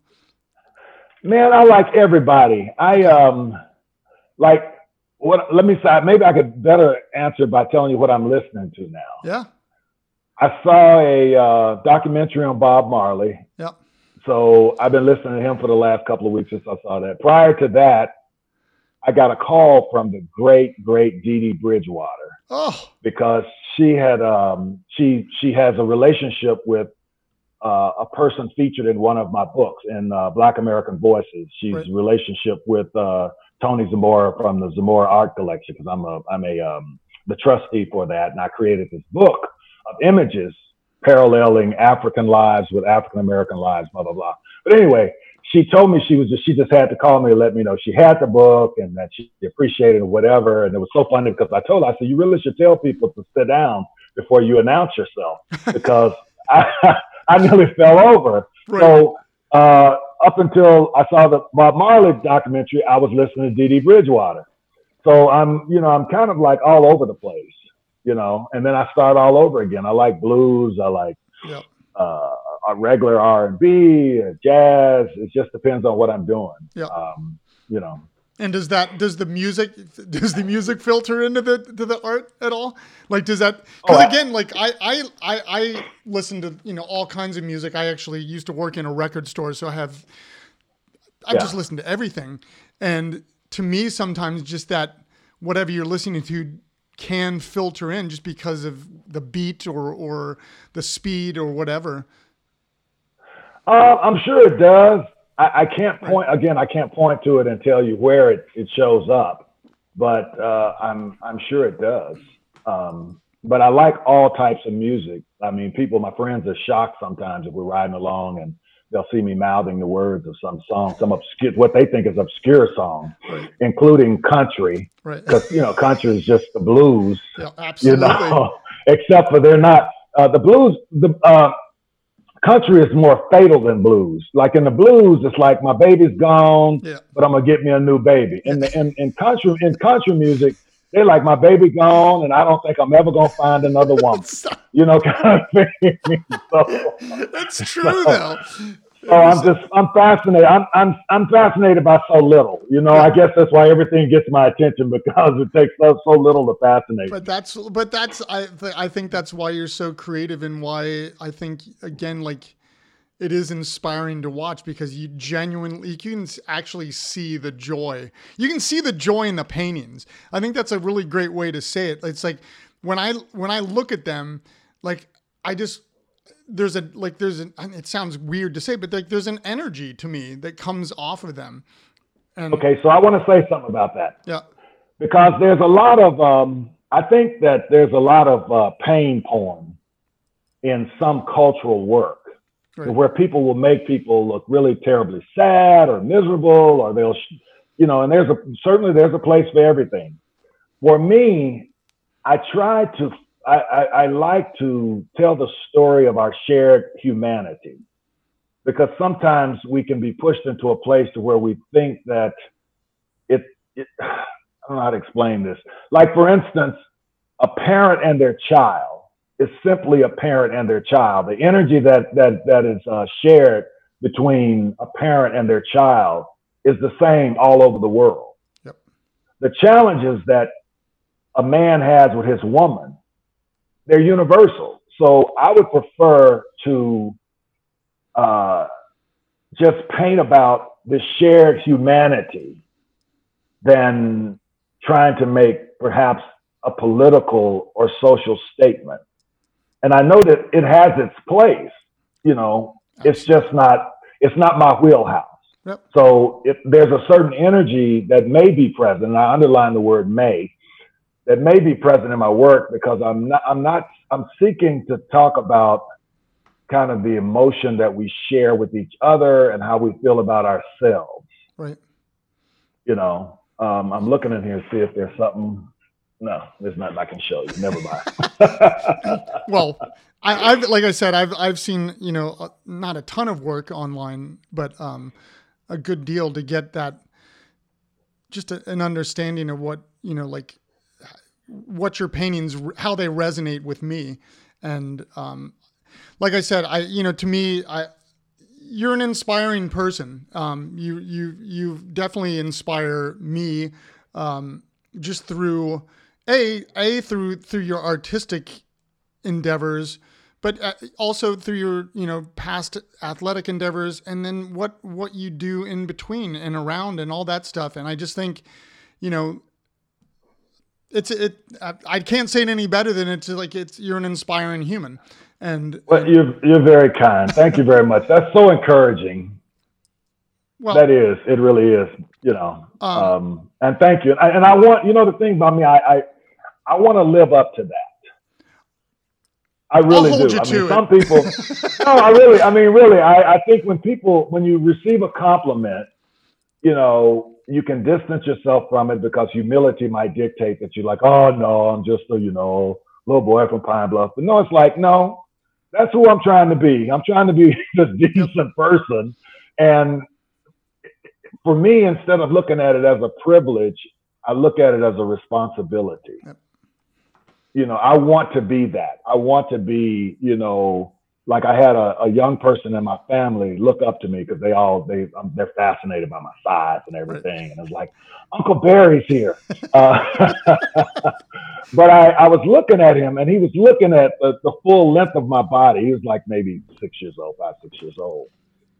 Man, I like everybody. I um like what let me say maybe I could better answer by telling you what I'm listening to now. Yeah, I saw a uh, documentary on Bob Marley. Yep. So I've been listening to him for the last couple of weeks since I saw that. Prior to that, I got a call from the great, great Dee Dee Bridgewater oh, because she had um, she she has a relationship with uh, a person featured in one of my books in uh, Black American Voices. She's Right. relationship with uh, Tony Zamora from the Zamora Art Collection because I'm a I'm a um, the trustee for that, and I created this book of images paralleling African lives with African American lives, blah blah blah. But anyway, she told me she was just she just had to call me and let me know she had the book and that she appreciated it, whatever. And it was so funny because I told her I said you really should tell people to sit down before you announce yourself because I I nearly fell over. right, So uh, up until I saw the Bob Marley documentary, I was listening to Dee Dee Bridgewater. So I'm, you know, I'm kind of like all over the place, you know. And then I start all over again. I like blues. I like Yep. uh, regular R and B, jazz. It just depends on what I'm doing. Yeah. Um, you know. And does that does the music does the music filter into the to the art at all? Like does that because Oh, again, like I, I I I listen to you know all kinds of music. I actually used to work in a record store, so I have I Yeah. just listen to everything. And to me, sometimes just that whatever you're listening to can filter in just because of the beat or or the speed or whatever. Uh, I'm sure it does. I, I can't point again. I can't point to it and tell you where it, it shows up, but uh, I'm I'm sure it does. Um, but I like all types of music. I mean, people, my friends, are shocked sometimes if we're riding along and they'll see me mouthing the words of some song, some obscure, what they think is obscure song, Right. including country, Right. because you know country is just the blues yeah, you know, except for they're not uh, the blues. The uh, country is more fatal than blues. Like in the blues, it's like my baby's gone, Yeah. but I'm gonna get me a new baby. In the in, in country in country music, they're like my baby gone, and I don't think I'm ever gonna find another woman. You know, kind of thing. so, That's true though. Oh, I'm just I'm fascinated. I'm I'm I'm fascinated by so little. You know, I guess that's why everything gets my attention because it takes so, so little to fascinate. But that's but that's I th- I think that's why you're so creative and why I think again like it is inspiring to watch because you genuinely you can actually see the joy. You can see the joy in the paintings. I think that's a really great way to say it. It's like when I when I look at them, like I just there's a like there's an it sounds weird to say, but like there's an energy to me that comes off of them. And okay, so I want to say something about that. Yeah. Because there's a lot of um I think that there's a lot of uh, pain porn in some cultural work right. where people will make people look really terribly sad or miserable or they'll you know and there's a certainly there's a place for everything for me i try to I, I, I like to tell the story of our shared humanity because sometimes we can be pushed into a place to where we think that it, it I don't know how to explain this. Like for instance, a parent and their child is simply a parent and their child. The energy that that that is uh, shared between a parent and their child is the same all over the world. Yep. The challenges that a man has with his woman they're universal. So I would prefer to uh, just paint about the shared humanity than trying to make perhaps a political or social statement. And I know that it has its place, you know, it's just not, it's not my wheelhouse. Yep. So if there's a certain energy that may be present, I underline the word may, that may be present in my work because I'm not I'm not I'm seeking to talk about kind of the emotion that we share with each other and how we feel about ourselves. Right. You know, um, I'm looking in here to see if there's something. No, there's nothing I can show you. Never mind. well, I, have like I said, I've I've seen you know uh, not a ton of work online, but um, a good deal to get that just a, an understanding of what you know like what your paintings how they resonate with me. And um, like i said i you know to me i you're an inspiring person. Um, you you you definitely inspire me um, just through a a through through your artistic endeavors but uh, also through your you know past athletic endeavors and then what what you do in between and around and all that stuff. And i just think you know it's it. I can't say it any better than it's like it's you're an inspiring human, and well, you're you're very kind. Thank you very much. That's so encouraging. Well, that is. It really is. You know. Um, um, and thank you. And I, and I, want you know the thing about me. I I, I want to live up to that. I really do. I mean, some people. no, I really. I mean, really. I I think when people when you receive a compliment, you know, you can distance yourself from it because humility might dictate that you're like, oh no, I'm just a, you know, little boy from Pine Bluff. But no, it's like, no, that's who I'm trying to be. I'm trying to be a decent person. And for me, instead of looking at it as a privilege, I look at it as a responsibility. Yep. You know, I want to be that. I want to be, you know, like I had a, a young person in my family look up to me because they all they um, they're fascinated by my size and everything, and it's like, Uncle Barry's here. Uh, but I, I was looking at him, and he was looking at the, the full length of my body. He was like maybe six years old, five six years old,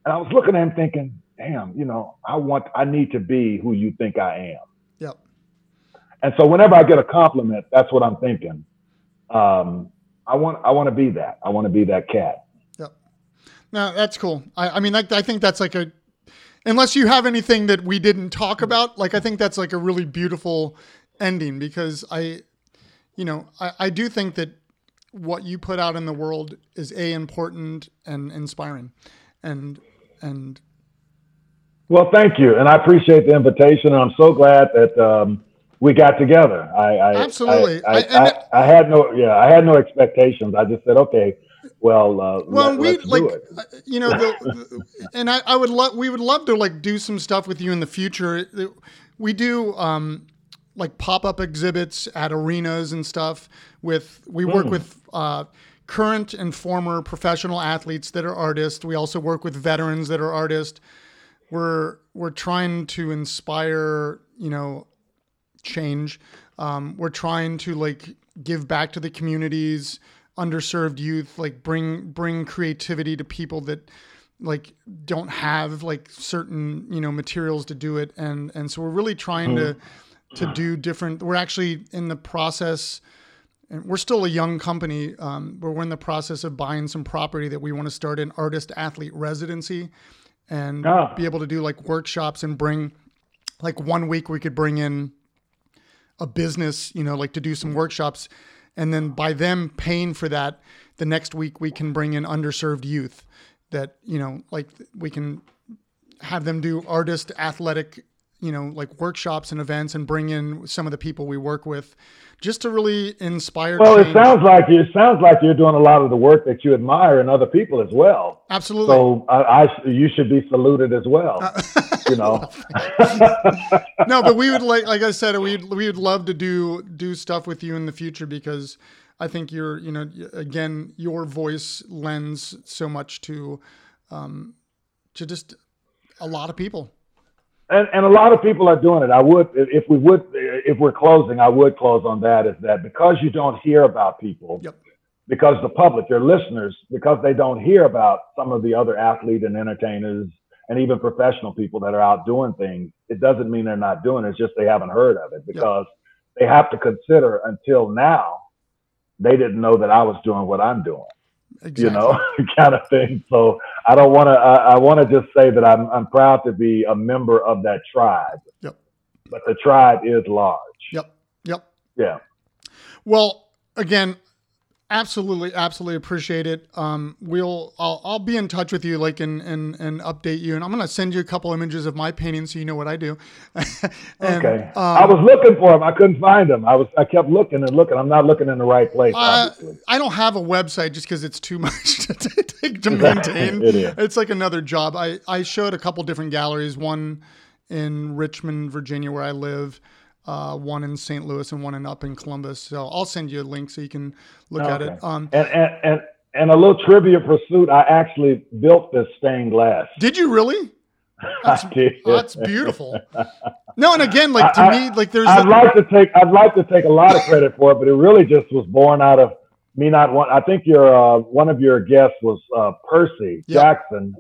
and I was looking at him thinking, damn, you know, I want I need to be who you think I am. Yep. And so whenever I get a compliment, that's what I'm thinking. Um, I want I want to be that. I want to be that cat. Yep. No, that's cool. I, I mean, I, I think that's like a unless you have anything that we didn't talk about, like I think that's like a really beautiful ending because I, you know, I, I do think that what you put out in the world is a important and inspiring, and and. Well, thank you, and I appreciate the invitation, and I'm so glad that um, we got together. I, I absolutely. I, I, I, had no, yeah, I had no expectations. I just said, okay, well, uh, well, we like, uh, you know, the, and I, I would love, we would love to like do some stuff with you in the future. We do, um, like pop up exhibits at arenas and stuff. With we work mm. with uh, current and former professional athletes that are artists. We also work with veterans that are artists. We're we're trying to inspire, you know, change. Um, we're trying to like give back to the communities, underserved youth, like bring bring creativity to people that like don't have like certain you know materials to do it, and and so we're really trying to to do different. We're actually in the process. And we're still a young company, um, but we're in the process of buying some property that we want to start an artist athlete residency and Oh. be able to do like workshops and bring like one week we could bring in a business, you know, like to do some workshops. And then by them paying for that, the next week we can bring in underserved youth that, you know, like we can have them do artist athletic, you know, like workshops and events and bring in some of the people we work with just to really inspire Well, it sounds like you. It sounds like you're doing a lot of the work that you admire in other people as well. Absolutely. So I, I you should be saluted as well. you know. no, but we would like, like I said, we we would love to do do stuff with you in the future because I think you're, you know, again, your voice lends so much to, um, to just a lot of people. And, and a lot of people are doing it. I would, if we would, if we're closing, I would close on that. Is that because you don't hear about people, Yep. because the public, your listeners, because they don't hear about some of the other athlete and entertainers and even professional people that are out doing things, it doesn't mean they're not doing it. It's just they haven't heard of it because they have to consider until now they didn't know that I was doing what I'm doing Exactly. you know, kind of thing. So I don't want to. I, I want to just say that I'm I'm proud to be a member of that tribe. Yep. But the tribe is large. Yep. Yep. Yeah. Well, again, absolutely, absolutely appreciate it. Um, we'll, I'll, I'll be in touch with you, like, and and and update you. And I'm gonna send you a couple images of my paintings so you know what I do. And, Okay. um, I was looking for them. I couldn't find them. I was. I kept looking and looking. I'm not looking in the right place. Uh. I don't have a website just because it's too much to, to, to maintain. It is. It's like another job. I, I showed a couple different galleries, one in Richmond, Virginia, where I live, uh, one in St. Louis, and one in up in Columbus. So I'll send you a link so you can look at it. Um, And and and and a little trivia pursuit. I actually built this stained glass. did you really? That's, I did. that's beautiful. No, and again, like to I- me, like there's I'd a- like to take I'd like to take a lot of credit for it, but it really just was born out of me not want. I think your uh, one of your guests was uh, Percy Yeah. Jackson.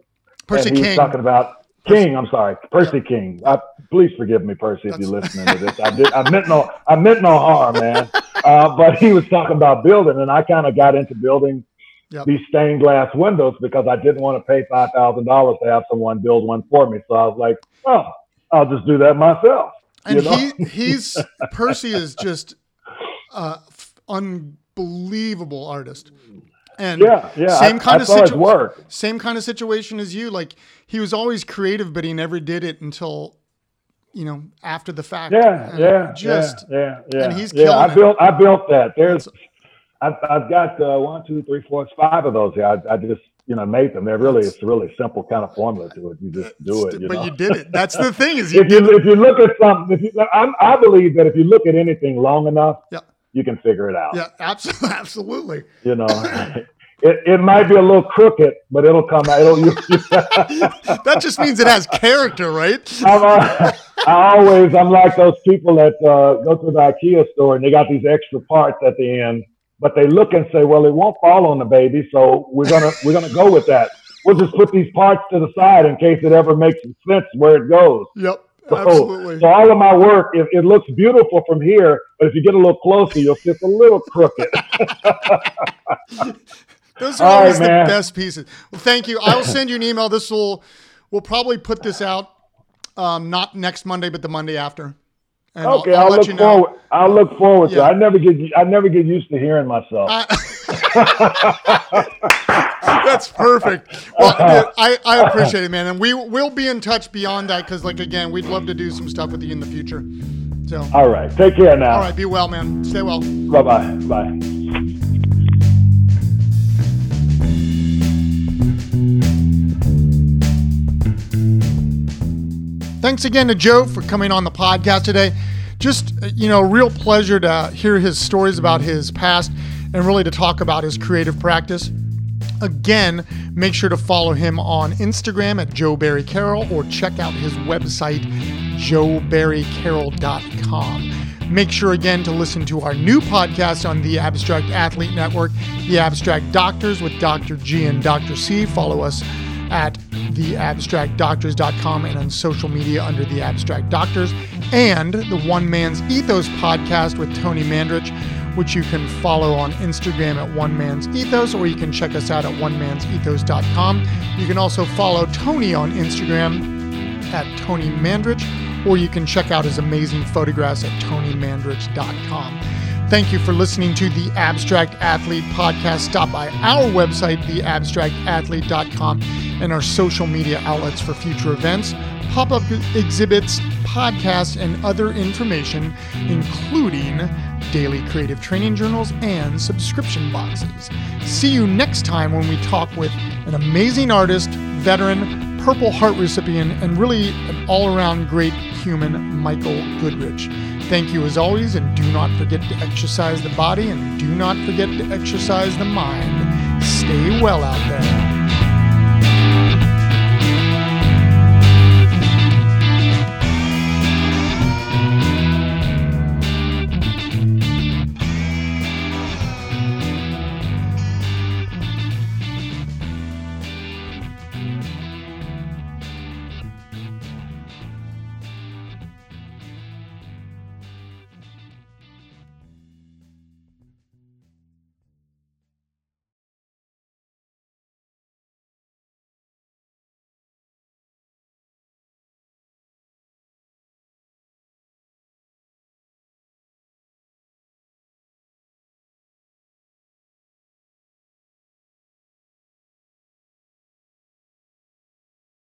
Percy King. was talking about King. I'm sorry, Percy King. I, please forgive me, Percy, if you're listening to this. I did. I meant no. I meant no harm, man. Uh, but he was talking about building, and I kind of got into building Yep. these stained glass windows because I didn't want to pay five thousand dollars to have someone build one for me. So I was like, oh, I'll just do that myself. and you know? he he's Percy is just uh unbelievable artist. And Yeah, yeah. same kind I of situ- work. Same kind of situation as you. Like he was always creative, but he never did it until you know after the fact. Yeah, And yeah, just yeah, yeah, yeah. and he's yeah. I killing it. built, I built that. There's, I've, I've got uh, one, two, three, four, five of those here. I, I just, you know, made them. They're really, it's a really simple kind of formula to it. You just do it. You but know? you did it. That's the thing is you if you if you look at something, if you, I'm, I believe that if you look at anything long enough, Yeah. you can figure it out. Yeah, absolutely, absolutely. You know, it, it might be a little crooked, but it'll come out. It'll. That just means it has character, right? I'm, uh, I always, I'm like those people that uh, go to the IKEA store and they got these extra parts at the end, but they look and say, "Well, it won't fall on the baby, so we're gonna we're gonna go with that. We'll just put these parts to the side in case it ever makes sense where it goes." Yep, So, absolutely. so all of my work, it, it looks beautiful from here, but if you get a little closer, you'll see it's a little crooked. Those are All right, always the man. best pieces. Well, thank you. I will send you an email. This will we'll probably put this out um, not next Monday, but the Monday after. And Okay, I'll, look forward. I'll look forward to. It. I never get I never get used to hearing myself. I- That's perfect. Well, dude, I, I appreciate it, man, and we will be in touch beyond that because, like, again, we'd love to do some stuff with you in the future. So, All right, take care now. all right, be well, man. Stay well. Bye bye. Bye. Thanks again to Joe for coming on the podcast today. Just, uh, you know, real pleasure to hear his stories about his past and really to talk about his creative practice. Again, make sure to follow him on Instagram at Joe Barry Carroll or check out his website, joebarrycarroll.com. Make sure again to listen to our new podcast on the Abstract Athlete Network, The Abstract Doctors with Dr. G and Dr. C. Follow us at theabstractdoctors.com and on social media under The Abstract Doctors, and the One Man's Ethos podcast with Tony Mandarich, which you can follow on Instagram at One Man's Ethos, or you can check us out at onemansethos.com. You can also follow Tony on Instagram at Tony Mandarich or you can check out his amazing photographs at tonymandarich.com. Thank you for listening to the Abstract Athlete podcast. Stop by our website, theabstractathlete.com, and our social media outlets for future events, pop up exhibits, podcasts, and other information, including daily creative training journals and subscription boxes. See you next time when we talk with an amazing artist, veteran, Purple Heart recipient, and really an all around great human, Michael Goodrich. Thank you as always, and do not forget to exercise the body and do not forget to exercise the mind. Stay well out there.